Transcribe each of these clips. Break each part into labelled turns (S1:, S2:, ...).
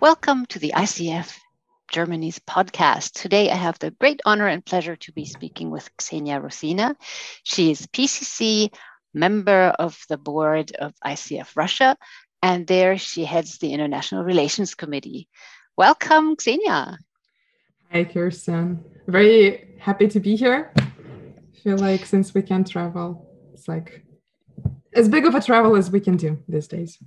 S1: Welcome to the ICF Germany's podcast. Today, I have the great honor and pleasure to be speaking with Xenia Rosina. She is PCC member of the board of ICF Russia, and there she heads the International Relations Committee. Welcome, Xenia.
S2: Hi, Kirsten. Very happy to be here. I feel like since we can travel, it's like as big of a travel as we can do these days.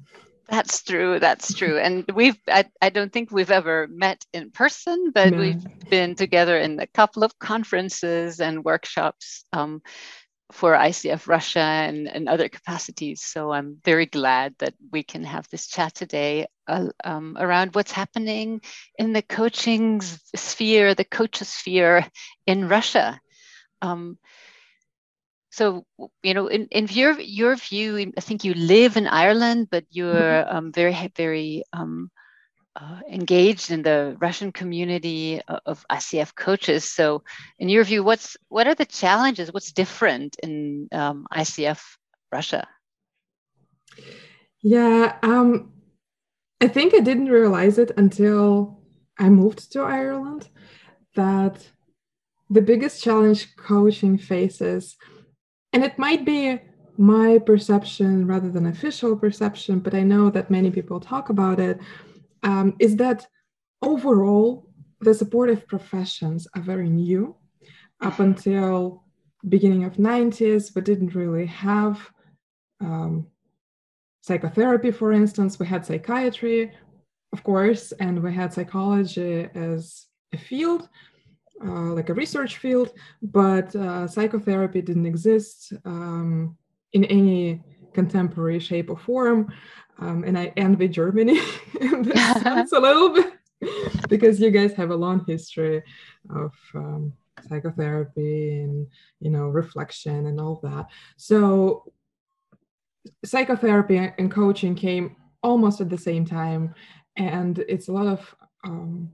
S1: That's true. That's true. And we've, I, I don't think we've ever met in person, but no. we've been together in a couple of conferences and workshops um, for ICF Russia and, and other capacities. So I'm very glad that we can have this chat today uh, um, around what's happening in the coaching sphere, the coachosphere in Russia. Um, so you know in, in your your view i think you live in ireland but you're mm-hmm. um, very very um, uh, engaged in the russian community of icf coaches. So in your view what's what are the challenges? What's different in um, icf russia?
S2: Yeah um, i think i didn't realize it until i moved to ireland that the biggest challenge coaching faces and it might be my perception rather than official perception, but I know that many people talk about it. Um, is that overall the supportive professions are very new. Up until beginning of 90s, we didn't really have um, psychotherapy, for instance. We had psychiatry, of course, and we had psychology as a field, uh, like a research field, but uh, psychotherapy didn't exist um, in any contemporary shape or form. Um, and I envy Germany in this sense a little bit because you guys have a long history of um, psychotherapy and you know reflection and all that. So psychotherapy and coaching came almost at the same time, and it's a lot of um,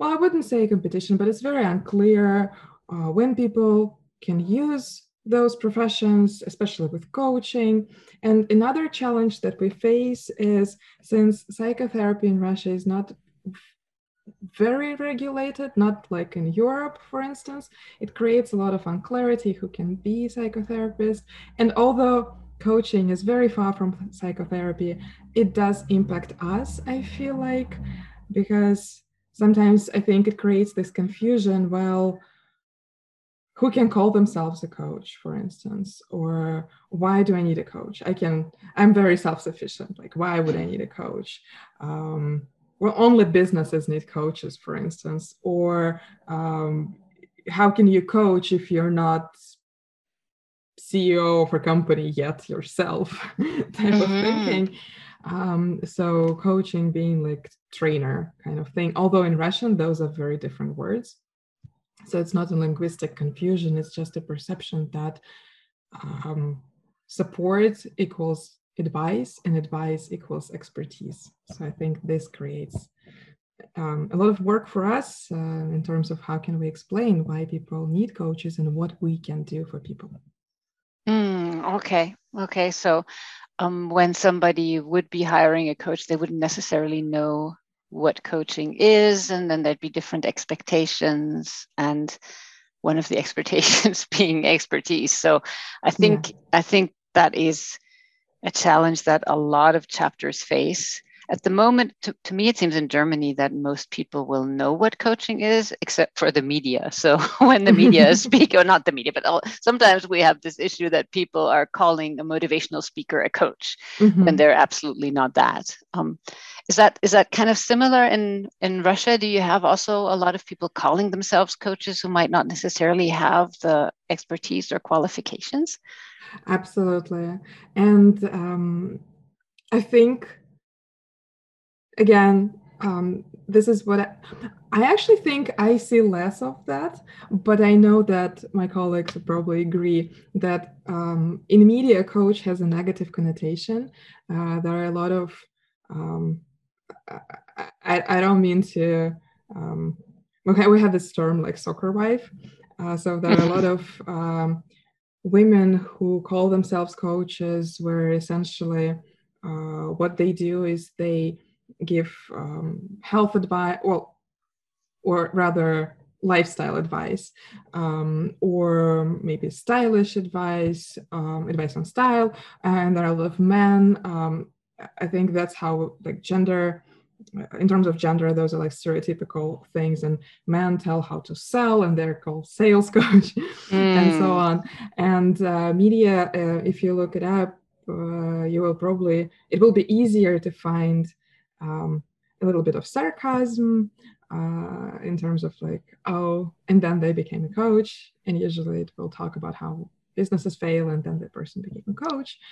S2: well, I wouldn't say competition, but it's very unclear uh, when people can use those professions, especially with coaching. And another challenge that we face is since psychotherapy in Russia is not very regulated, not like in Europe, for instance, it creates a lot of unclarity who can be psychotherapist. And although coaching is very far from psychotherapy, it does impact us, I feel like, because sometimes I think it creates this confusion. Well, who can call themselves a coach, for instance, or why do I need a coach? I can, I'm very self sufficient. Like, why would I need a coach? Um, well, only businesses need coaches, for instance, or um, how can you coach if you're not CEO of a company yet yourself, type mm-hmm. of thinking. Um, so coaching being like trainer kind of thing, although in Russian, those are very different words. So it's not a linguistic confusion, it's just a perception that um, support equals advice and advice equals expertise. So I think this creates um, a lot of work for us uh, in terms of how can we explain why people need coaches and what we can do for people.
S1: Mm, okay. Okay. So um, when somebody would be hiring a coach, they wouldn't necessarily know what coaching is, and then there'd be different expectations, and one of the expectations being expertise. So I think yeah. I think that is a challenge that a lot of chapters face at the moment, to, to me, it seems in Germany that most people will know what coaching is, except for the media. So when the media speak, or not the media, but all, sometimes we have this issue that people are calling a motivational speaker a coach, mm-hmm. and they're absolutely not that. Um, is that is that kind of similar in in Russia? Do you have also a lot of people calling themselves coaches who might not necessarily have the expertise or qualifications?
S2: Absolutely, and um, I think again, um, this is what I, I, actually think I see less of that, but I know that my colleagues probably agree that um, in media, coach has a negative connotation. Uh, there are a lot of, um, I, I, don't mean to, um, okay, we have this term like soccer wife. Uh, so there are a lot of um, women who call themselves coaches, where essentially uh, what they do is they give um, health advice, well, or rather lifestyle advice, um, or maybe stylish advice, um, advice on style. And there are a lot of men. Um, I think that's how like gender in terms of gender, those are like stereotypical things, and men tell how to sell, and they're called sales coach, mm. and so mm. on. And uh, media, uh, if you look it up, uh, you will probably it will be easier to find um, a little bit of sarcasm uh, in terms of like, oh, and then they became a coach, and usually it will talk about how businesses fail and then the person became a coach.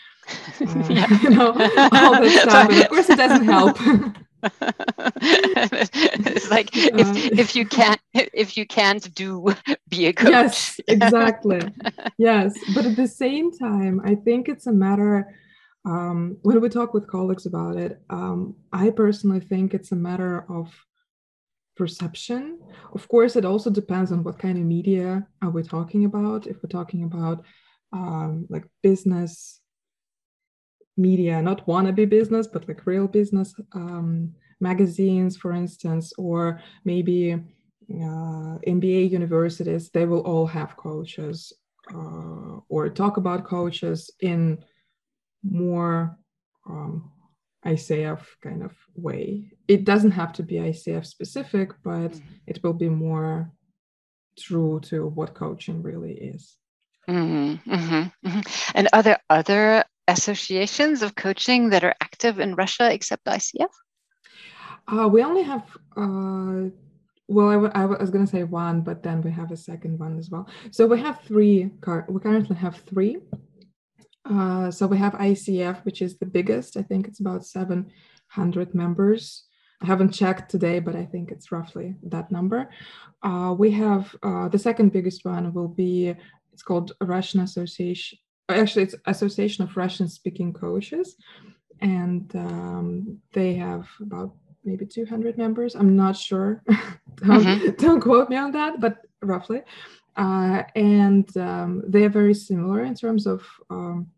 S2: Uh, you know all that stuff and of course it doesn't help.
S1: It's like if, uh, if you can't if you can't do be a coach.
S2: Yes exactly. Yes but at the same time i think it's a matter um, when we talk with colleagues about it um, i personally think it's a matter of perception. Of course it also depends on what kind of media are we talking about. If we're talking about um, like business media, not wannabe business, but like real business um, magazines, for instance, or maybe uh, MBA universities, they will all have coaches uh, or talk about coaches in more um, ICF kind of way. It doesn't have to be ICF specific, but mm-hmm. it will be more true to what coaching really is.
S1: Mm-hmm, mm-hmm, mm-hmm. And are there other associations of coaching that are active in Russia except ICF?
S2: Uh, we only have, uh, well, I, w- I was going to say one, but then we have a second one as well. So we have three, we currently have three. Uh, so we have ICF, which is the biggest. I think it's about 700 members. I haven't checked today, but I think it's roughly that number. Uh, we have uh, the second biggest one will be it's called Russian Association actually it's association of russian speaking coaches and um, they have about maybe 200 members i'm not sure don't, mm-hmm. don't, quote me on that but roughly uh, and um, they're very similar in terms of um,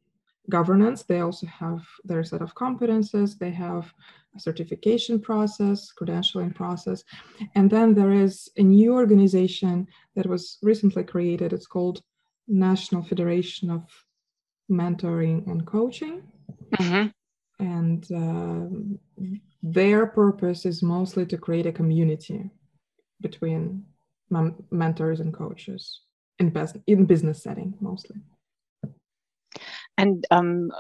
S2: governance they also have their set of competences they have a certification process credentialing process and then there is a new organization that was recently created it's called national federation of mentoring and coaching. Mm-hmm. And uh, their purpose is mostly to create a community between mentors and coaches in, in business setting mostly.
S1: And um,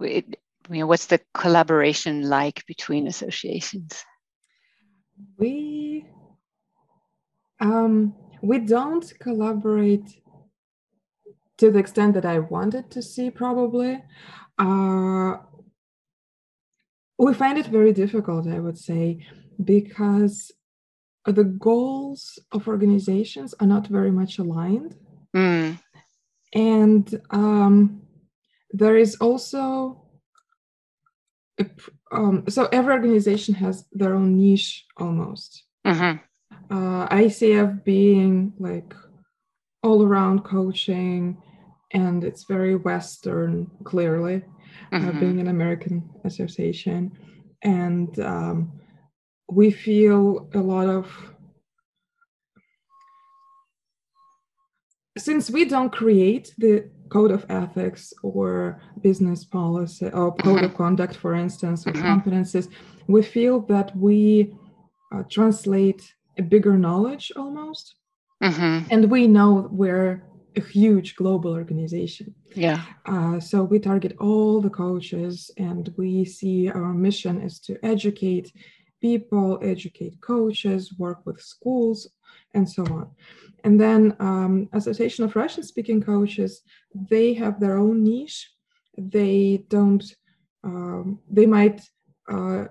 S1: it, you know, what's the collaboration like between associations?
S2: We um, we don't collaborate to the extent that I wanted to see, probably. Uh, we find it very difficult, I would say, because the goals of organizations are not very much aligned. Mm. And um, there is also, a, um, so every organization has their own niche almost. Mm-hmm. Uh, ICF being like all around coaching, and it's very Western, clearly, uh, mm-hmm. uh, being an American association. And um, we feel a lot of, since we don't create the code of ethics or business policy or code mm-hmm. of conduct, for instance, or mm-hmm. competences, we feel that we uh, translate a bigger knowledge almost. Mm-hmm. And we know we're a huge global organization.
S1: Yeah.
S2: Uh, so we target all the coaches, and we see our mission is to educate people, educate coaches, work with schools, and so on. And then um, Association of Russian-speaking coaches, they have their own niche. They don't. Um, they might uh,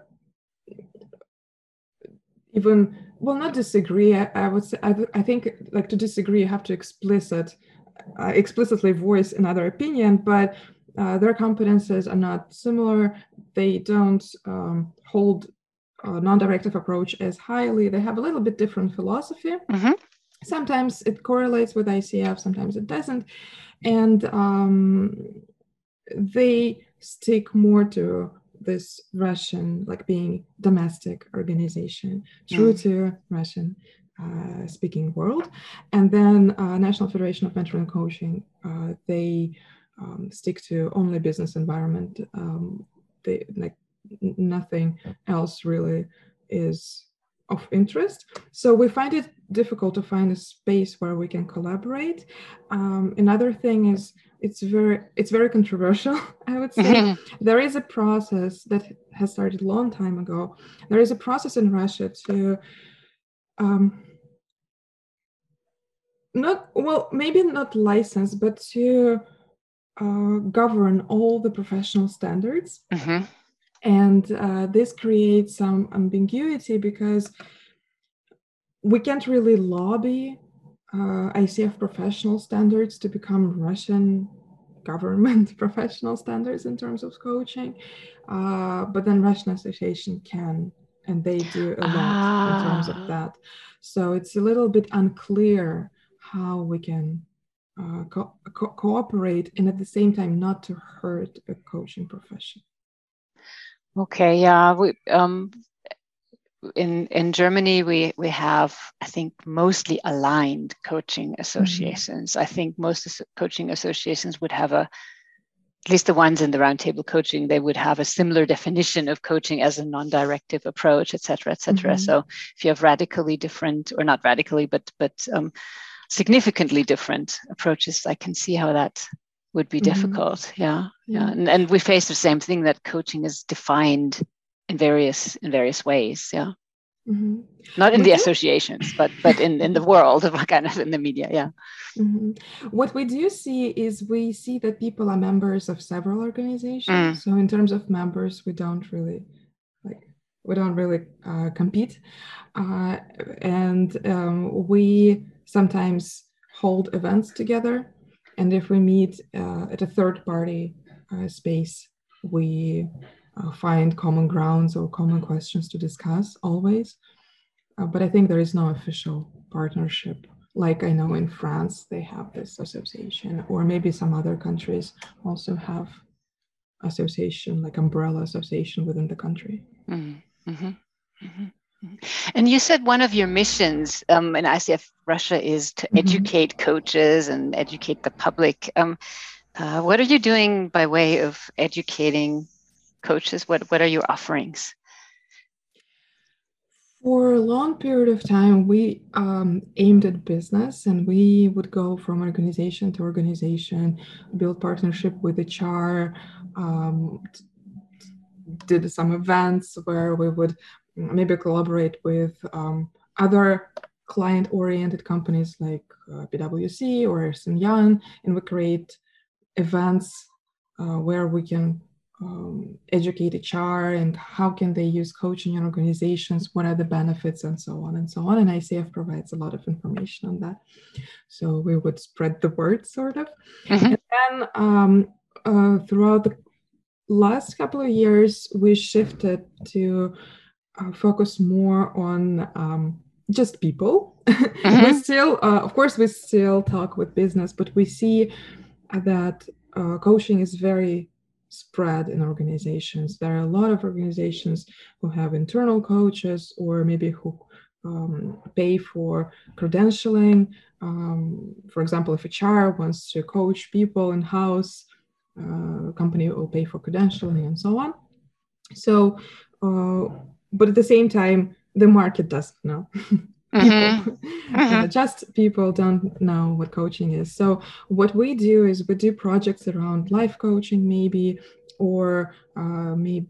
S2: even well not disagree i, I would say I, I, think like to disagree you have to explicit uh, explicitly voice another opinion, but uh, their competences are not similar. They don't um, hold a non-directive approach as highly. They have a little bit different philosophy. Mm-hmm. Sometimes it correlates with ICF, sometimes it doesn't, and um, they stick more to this Russian, like being domestic organization, true mm. to Russian uh, speaking world. And then uh, National Federation of Mentoring and Coaching, uh, they um, stick to only business environment. Um, they like nothing else really is of interest. So we find it difficult to find a space where we can collaborate. Um, another thing is it's very it's very controversial. I would say there is a process that has started a long time ago. There is a process in Russia to um, not well maybe not license but to uh, govern all the professional standards. Mm-hmm. And uh, this creates some ambiguity because we can't really lobby uh, ICF professional standards to become Russian government professional standards in terms of coaching. Uh, but then Russian Association can, and they do a lot ah. in terms of ah. that. So it's a little bit unclear how we can uh, co- co- cooperate and at the same time not to hurt a coaching profession.
S1: Okay, yeah, we um, in in Germany we we have I think mostly aligned coaching mm-hmm. associations. Mm-hmm. I think most coaching associations would have a at least the ones in the roundtable coaching, they would have a similar definition of coaching as a non-directive approach, et cetera, et cetera. Mm-hmm. So if you have radically different, or not radically, but but um, significantly different approaches, I can see how that would be mm-hmm. difficult. Yeah, yeah, and, and we face the same thing that coaching is defined in various in various ways. Yeah. Mm-hmm. Not in the associations, but but in, in the world, of kind of in the media, yeah.
S2: Mm-hmm. What we do see is we see that people are members of several organizations. Mm. So in terms of members, we don't really like we don't really uh, compete, uh, and um, we sometimes hold events together. And if we meet uh, at a third party uh, space, we uh, find common grounds or common questions to discuss always. Uh, but I think there is no official partnership. Like I know in France, they have this association, or maybe some other countries also have association, like umbrella association within the country. Mm-hmm. Mm-hmm.
S1: mm-hmm. And you said one of your missions um, in ICF Russia is to mm-hmm. educate coaches and educate the public. Um, uh, what are you doing by way of educating coaches? What What are your offerings?
S2: For a long period of time, we um, aimed at business and we would go from organization to organization, build partnership with HR, um, did some events where we would maybe collaborate with um, other client-oriented companies like uh, PwC or Ernst Young, and we create events uh, where we can um, educate HR and how can they use coaching in organizations, what are the benefits, and so on and so on. And ICF provides a lot of information on that. So we would spread the word, sort of. Mm-hmm. And then um, uh, throughout the last couple of years, we shifted to uh, focus more on um, just people. Mm-hmm. we still, uh, of course, we still talk with business, but we see that uh, coaching is very spread in organizations. There are a lot of organizations who have internal coaches or maybe who um, pay for credentialing. Um, for example, if a HR wants to coach people in house, uh, company will pay for credentialing and so on. So uh, but at the same time the market doesn't know mm-hmm. uh, just people don't know what coaching is. So what we do is we do projects around life coaching maybe or uh, maybe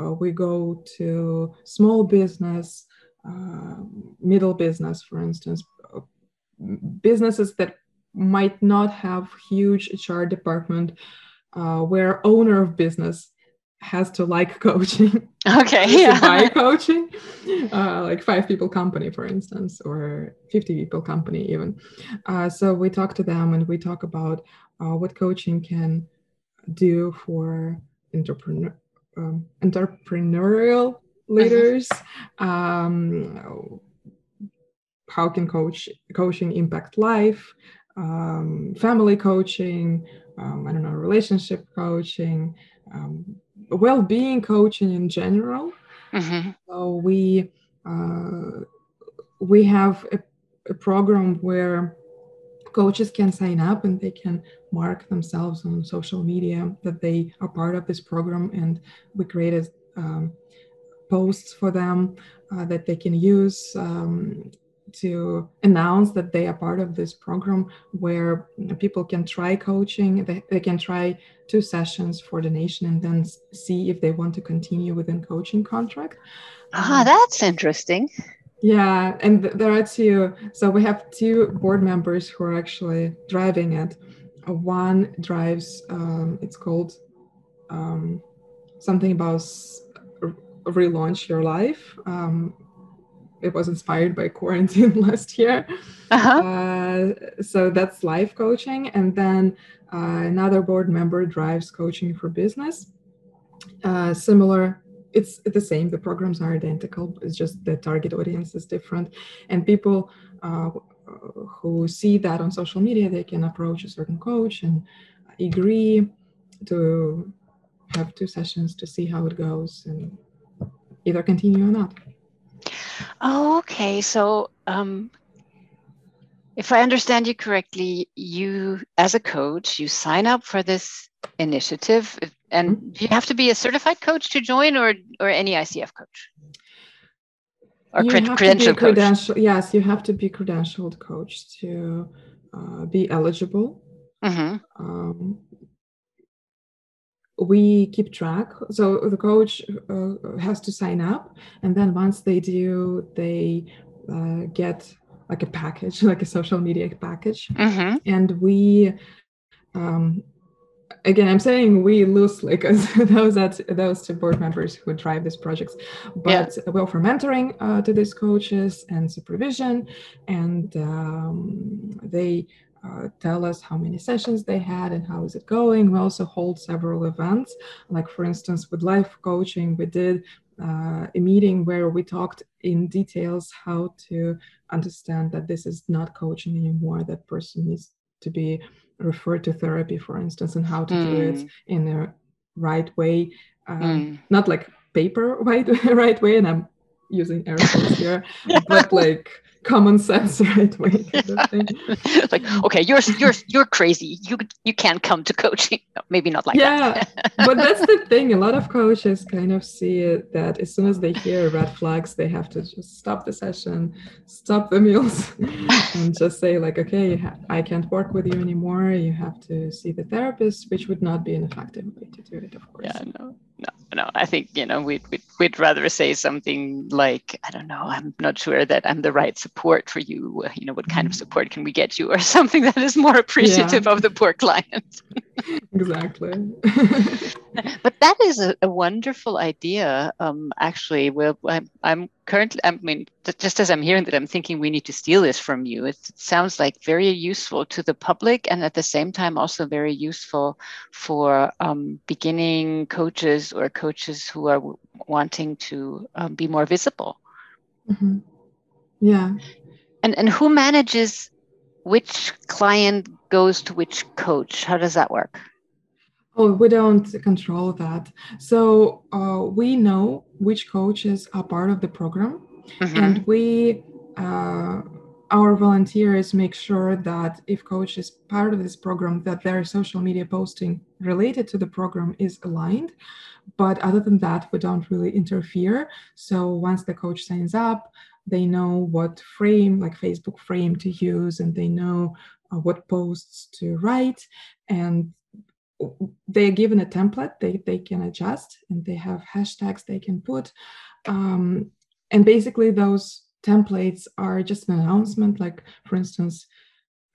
S2: uh, we go to small business uh, middle business for instance businesses that might not have huge hr department uh, where owner of business has to like coaching.
S1: Okay. yeah.
S2: buy coaching, uh, like five people company, for instance, or 50 people company, even. Uh, so we talk to them and we talk about uh, what coaching can do for entrepreneur, um, entrepreneurial leaders. Um, how can coach coaching impact life? Um, family coaching, um, I don't know, relationship coaching, um, well-being coaching in general.
S1: Mm-hmm.
S2: So we uh, we have a, a program where coaches can sign up and they can mark themselves on social media that they are part of this program and we created um, posts for them uh, that they can use um, to announce that they are part of this program where people can try coaching they, they can try two sessions for donation and then see if they want to continue within coaching contract.
S1: Ah that's interesting.
S2: Yeah and there are two so we have two board members who are actually driving it. One drives um, it's called um, something about relaunch your life um, it was inspired by quarantine last year. Uh-huh. Uh, so that's life coaching. And then uh, another board member drives coaching for business. Uh, similar, it's the same. The programs are identical. It's just the target audience is different. And people uh, who see that on social media, they can approach a certain coach and agree to have two sessions to see how it goes and either continue or not.
S1: Oh, okay. So, um, if I understand you correctly, you, as a coach, you sign up for this initiative, and mm-hmm. do you have to be a certified coach to join, or or any ICF coach,
S2: or you cred- credentialed coach? Yes, you have to be credentialed coach to uh, be eligible. Mm-hmm. Um, we keep track so the coach uh, has to sign up and then once they do they uh, get like a package like a social media package mm-hmm. and we um, again i'm saying we loosely because those that those two board members who drive these projects but yeah. we offer mentoring uh, to these coaches and supervision and um, they uh, tell us how many sessions they had and how is it going. We also hold several events, like for instance with life coaching, we did uh, a meeting where we talked in details how to understand that this is not coaching anymore. That person needs to be referred to therapy, for instance, and how to mm. do it hmm. in the right way, um, mm. not like paper right right way. And I'm using air quotes here, but like common sense right? Way kind
S1: of like okay you're you're you're crazy. You you can't come to coaching. No, maybe not like that.
S2: yeah but that's the thing. A lot of coaches kind of see it that as soon as they hear red flags they have to just stop the session stop the meals and just say like okay i can't work with you anymore. You have to see the therapist which would not be an effective way to do it of course.
S1: Yeah no no no i think you know we'd, we'd, we'd rather say something like i don't know i'm not sure that i'm the right support for you you know what kind of mm-hmm. support can we get you or something that is more appreciative yeah. of the poor client
S2: exactly.
S1: But that is a, a wonderful idea um, actually. Well I'm, I'm currently i mean just as i'm hearing that i'm thinking we need to steal this from you. It sounds like very useful to the public and at the same time also very useful for um, beginning coaches or coaches who are wanting to um, be more visible.
S2: Mm-hmm. yeah.
S1: And and who manages which client goes to which coach how does that work
S2: Oh, we don't control that. So uh, we know which coaches are part of the program, mm-hmm. and we, uh, our volunteers, make sure that if coach is part of this program, that their social media posting related to the program is aligned. But other than that, we don't really interfere. So once the coach signs up, they know what frame, like Facebook frame, to use, and they know uh, what posts to write, and they're given a template they, they can adjust and they have hashtags they can put. Um, and basically those templates are just an announcement like for instance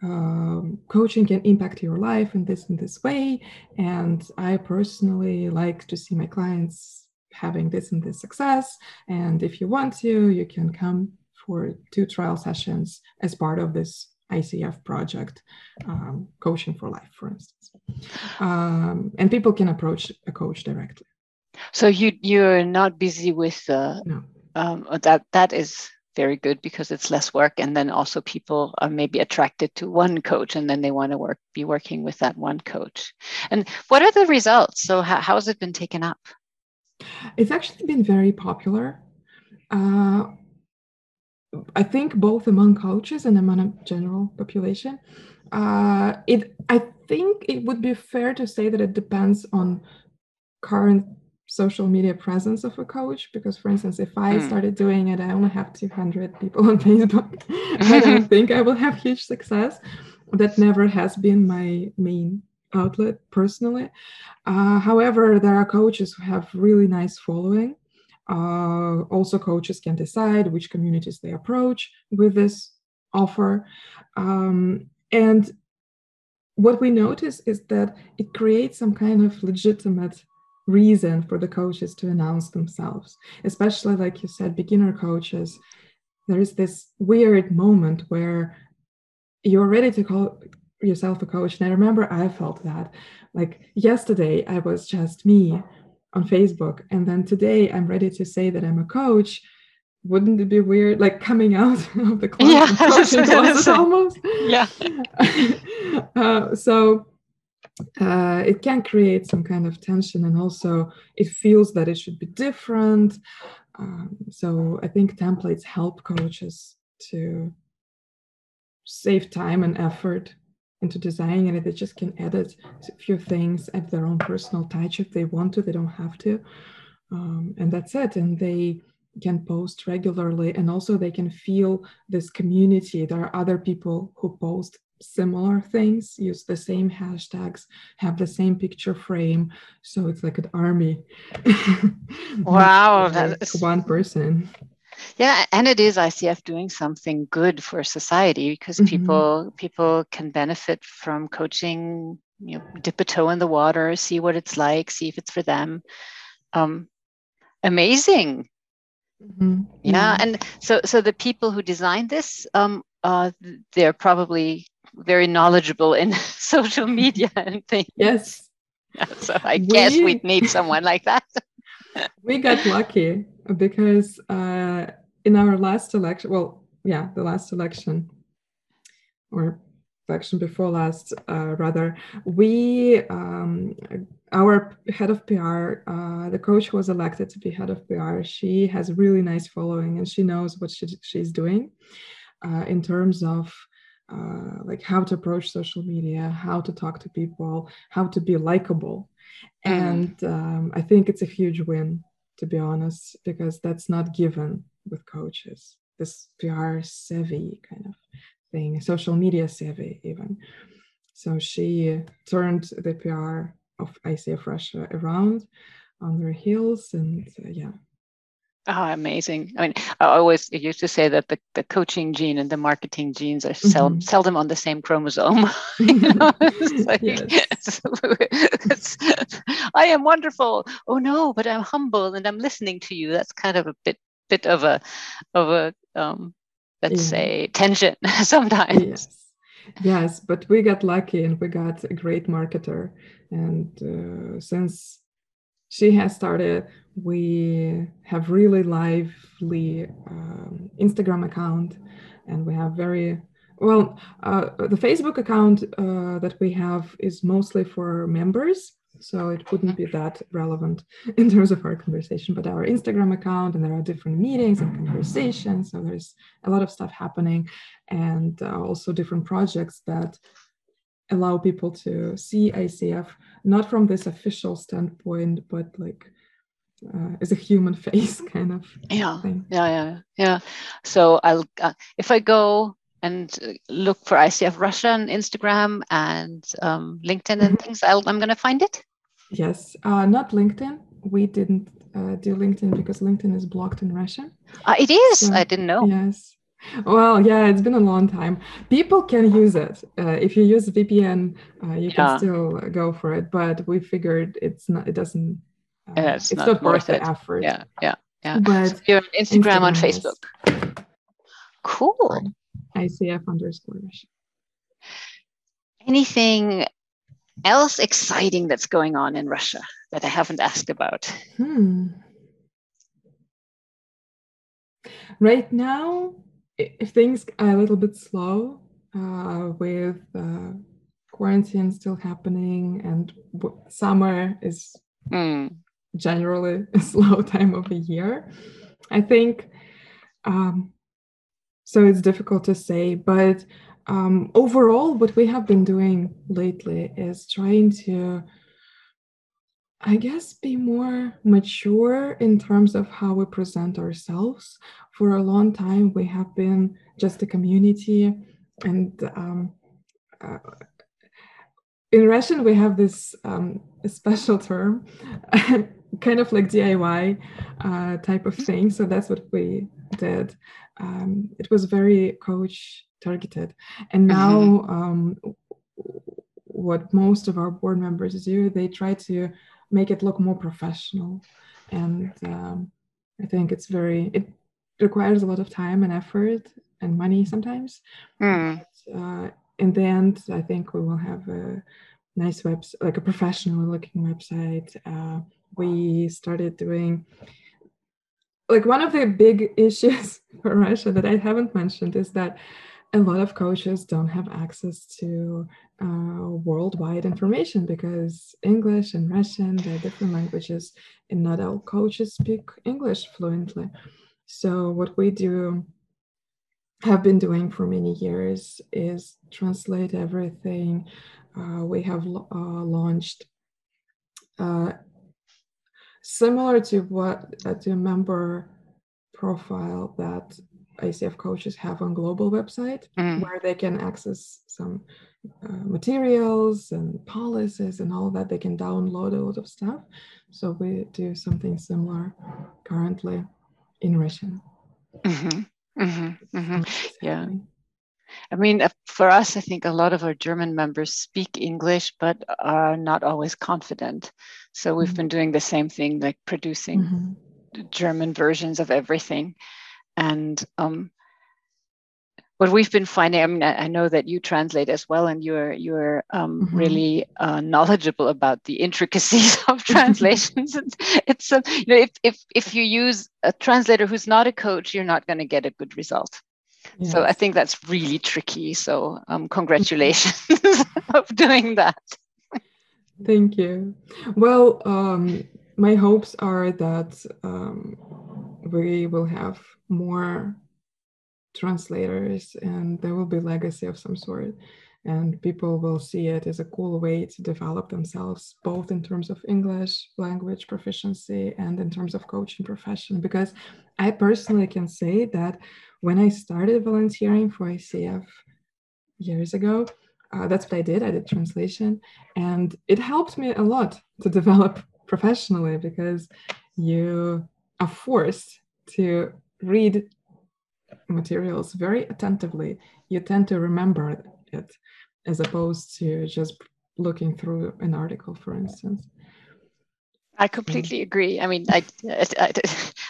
S2: um, coaching can impact your life in this in this way. And i personally like to see my clients having this and this success and if you want to you can come for two trial sessions as part of this ICF project, um, Coaching for Life, for instance. Um, and people can approach a coach directly.
S1: So you you're not busy with uh, no. Um, that that is very good because it's less work, and then also people are maybe attracted to one coach, and then they want to work be working with that one coach. And what are the results? So how, how has it been taken up?
S2: It's actually been very popular. Uh, I think both among coaches and among a general population. Uh, it I think it would be fair to say that it depends on current social media presence of a coach because for instance if i mm. started doing it i only have 200 people on facebook i don't think i will have huge success that never has been my main outlet personally. Uh, however there are coaches who have really nice following. Uh, also coaches can decide which communities they approach with this offer. Um, and what we notice is that it creates some kind of legitimate reason for the coaches to announce themselves, especially like you said, beginner coaches. There is this weird moment where you're ready to call yourself a coach. And I remember I felt that. Like yesterday, I was just me on Facebook. And then today, I'm ready to say that I'm a coach. Wouldn't it be weird, like coming out of the closet, yeah, closet almost?
S1: Yeah.
S2: uh, so uh, it can create some kind of tension and also it feels that it should be different um, so i think templates help coaches to save time and effort into designing and they just can edit a few things at their own personal touch if they want to they don't have to um, and that's it and they can post regularly and also they can feel this community there are other people who post similar things, use the same hashtags, have the same picture frame. So it's like an army.
S1: wow.
S2: that's one person.
S1: Yeah, and it is ICF doing something good for society because mm-hmm. people people can benefit from coaching, you know, dip a toe in the water, see what it's like, see if it's for them. Um, amazing. Mm-hmm. Yeah. yeah, and so so the people who designed this, um, uh, they're probably very knowledgeable in social media and things.
S2: Yes.
S1: So I we, guess we'd need someone like that.
S2: we got lucky because uh, in our last election, well, yeah, the last election, or election before last, uh, rather, we, um, our head of PR, uh, the coach was elected to be head of PR. She has a really nice following and she knows what she, she's doing uh, in terms of uh, like how to approach social media, how to talk to people, how to be likable. Mm. And um, I think it's a huge win, to be honest, because that's not given with coaches. This PR savvy kind of thing, social media savvy, even. So she turned the PR of ICF Russia around on their heels, and uh, yeah,
S1: Oh, amazing. I mean, I always used to say that the, the coaching gene and the marketing genes are sel- mm-hmm. seldom on the same chromosome. like, it's, it's, I am wonderful. Oh no, but I'm humble and I'm listening to you. That's kind of a bit bit of a of a um, let's yeah. say tension sometimes.
S2: Yes. yes, but we got lucky and we got a great marketer. And uh, since she has started. We have really lively um, instagram account and we have very well uh, the facebook account uh, that we have is mostly for members so it wouldn't be that relevant in terms of our conversation but our instagram account and there are different meetings and conversations so there's a lot of stuff happening and uh, also different projects that allow people to see icf not from this official standpoint, but like uh, as a human face kind of
S1: yeah. thing. yeah yeah yeah. So i'll uh, if i go and look for icf russia on instagram and um, linkedin and mm-hmm. things i am going to find it?
S2: Yes. Uh, not linkedin. We didn't uh, do linkedin because linkedin is blocked in russia
S1: uh, it is? So, i didn't know.
S2: yes well, yeah, it's been a long time. People can use it. Uh, if you use VPN, uh, you yeah. can still go for it. But we figured it's not. It doesn't.
S1: Uh, it's, it's, not, not worth the
S2: effort.
S1: Yeah, yeah, yeah. But so you're on Instagram, Instagram on Facebook. Cool.
S2: ICF underscore.
S1: Anything else exciting that's going on in Russia that I haven't asked about?
S2: Hmm. Right now, if things are a little bit slow uh, with uh, quarantine still happening and summer is
S1: mm.
S2: generally a slow time of the year. I think um, so. It's difficult to say, but um, overall, what we have been doing lately is trying to, I guess, be more mature in terms of how we present ourselves. For a long time, we have been just a community, and um, uh, in Russian, we have this um, special term, kind of like DIY uh, type of thing. So that's what we did. Um, it was very coach targeted. And now, mm-hmm. um, what most of our board members do, they try to make it look more professional. And um, I think it's very, it requires a lot of time and effort and money sometimes. Mm. But, uh, in the end, I think we will have a nice website, like a professional looking website. Uh, we started doing like one of the big issues for Russia that I haven't mentioned is that a lot of coaches don't have access to uh, worldwide information because English and Russian, they're different languages, and not all coaches speak English fluently. So, what we do have been doing for many years is translate everything. Uh, we have uh, launched uh, similar to what uh, to member profile that ICF coaches have on global website, mm. where they can access some uh, materials and policies and all that. They can download a lot of stuff. So we do something similar currently in Russian.
S1: Mm-hmm. Mm-hmm, mm-hmm. Yeah. I mean, uh, for us, I think a lot of our German members speak English, but are not always confident. So we've mm-hmm. been doing the same thing, like producing mm-hmm. German versions of everything. And um, what we've been finding, I mean, I, know that you translate as well, and you're you're um, mm-hmm. really uh, knowledgeable about the intricacies of translations. it's a, you know, if if if you use a translator who's not a coach, you're not going to get a good result. Yes. So I think that's really tricky. So um, congratulations of doing that.
S2: Thank you. Well, um, my hopes are that um, we will have more translators and there will be legacy of some sort. And people will see it as a cool way to develop themselves both in terms of english language proficiency and in terms of coaching profession. Because i personally can say that when i started volunteering for icf years ago uh, that's what i did i did translation. And it helped me a lot to develop professionally because you are forced to read materials very attentively, you tend to remember it as opposed to just looking through an article, for instance.
S1: I completely agree. I mean, I, I,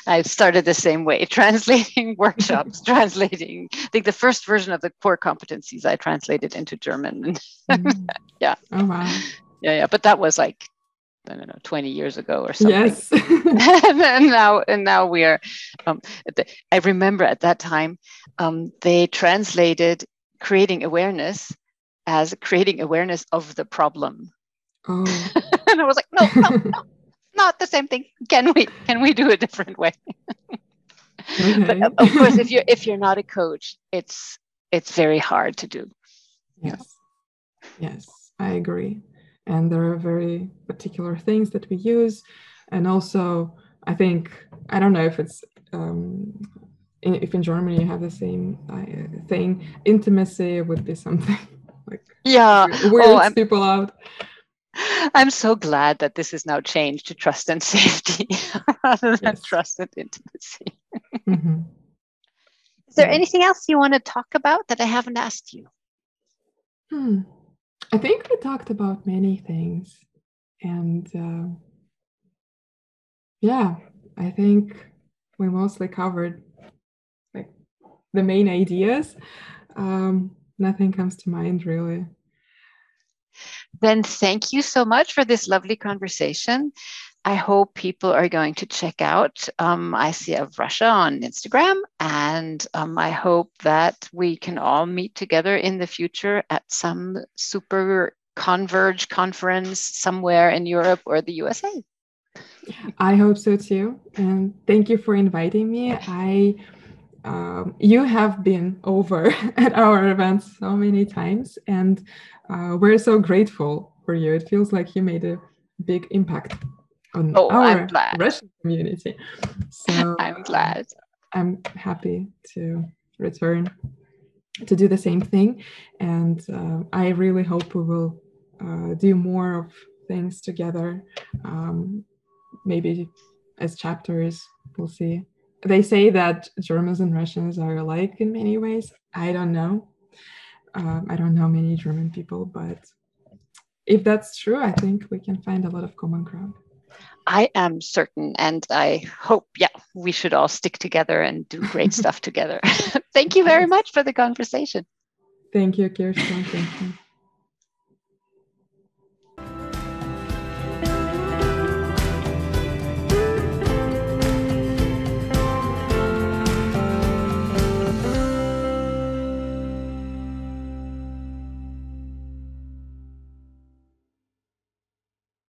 S1: I started the same way, translating workshops, translating. I think the first version of the core competencies I translated into German. mm. yeah.
S2: Oh wow.
S1: Yeah, yeah. But that was like I don't know, 20 years ago or something.
S2: Yes.
S1: and now, and now we are. Um, the, I remember at that time, um, they translated creating awareness as creating awareness of the problem. Oh. and I was like, no, no, no, not the same thing. Can we? Can we do a different way? okay. But of course, if you're if you're not a coach, it's it's very hard to do.
S2: Yes. Yes, I agree and there are very particular things that we use and also i think i don't know if it's um, in, if in germany you have the same uh, thing intimacy would be something like
S1: yeah
S2: weirds oh, people out
S1: i'm so glad that this is now changed to trust and safety rather than yes. trust and intimacy mm-hmm. is there yeah. anything else you want to talk about that i haven't asked you
S2: hmm. I think we talked about many things. And uh, yeah, I think we mostly covered like the main ideas. Um, nothing comes to mind really.
S1: Then thank you so much for this lovely conversation. I hope people are going to check out um, ICF Russia on Instagram. And um, I hope that we can all meet together in the future at some super converge conference somewhere in Europe or the USA.
S2: I hope so too. And thank you for inviting me. I um, you have been over at our events so many times, and uh, we're so grateful for you. It feels like you made a big impact on
S1: oh,
S2: our Russian community.
S1: So I'm glad.
S2: I'm happy to return to do the same thing, and uh, I really hope we will uh, do more of things together. Um, maybe as chapters, we'll see they say that Germans and Russians are alike in many ways. I don't know. Um, I don't know many German people, but if that's true, I think we can find a lot of common ground.
S1: I am certain, and I hope, yeah, we should all stick together and do great stuff together. Thank you very much for the conversation.
S2: Thank you, Kirsten. Thank you.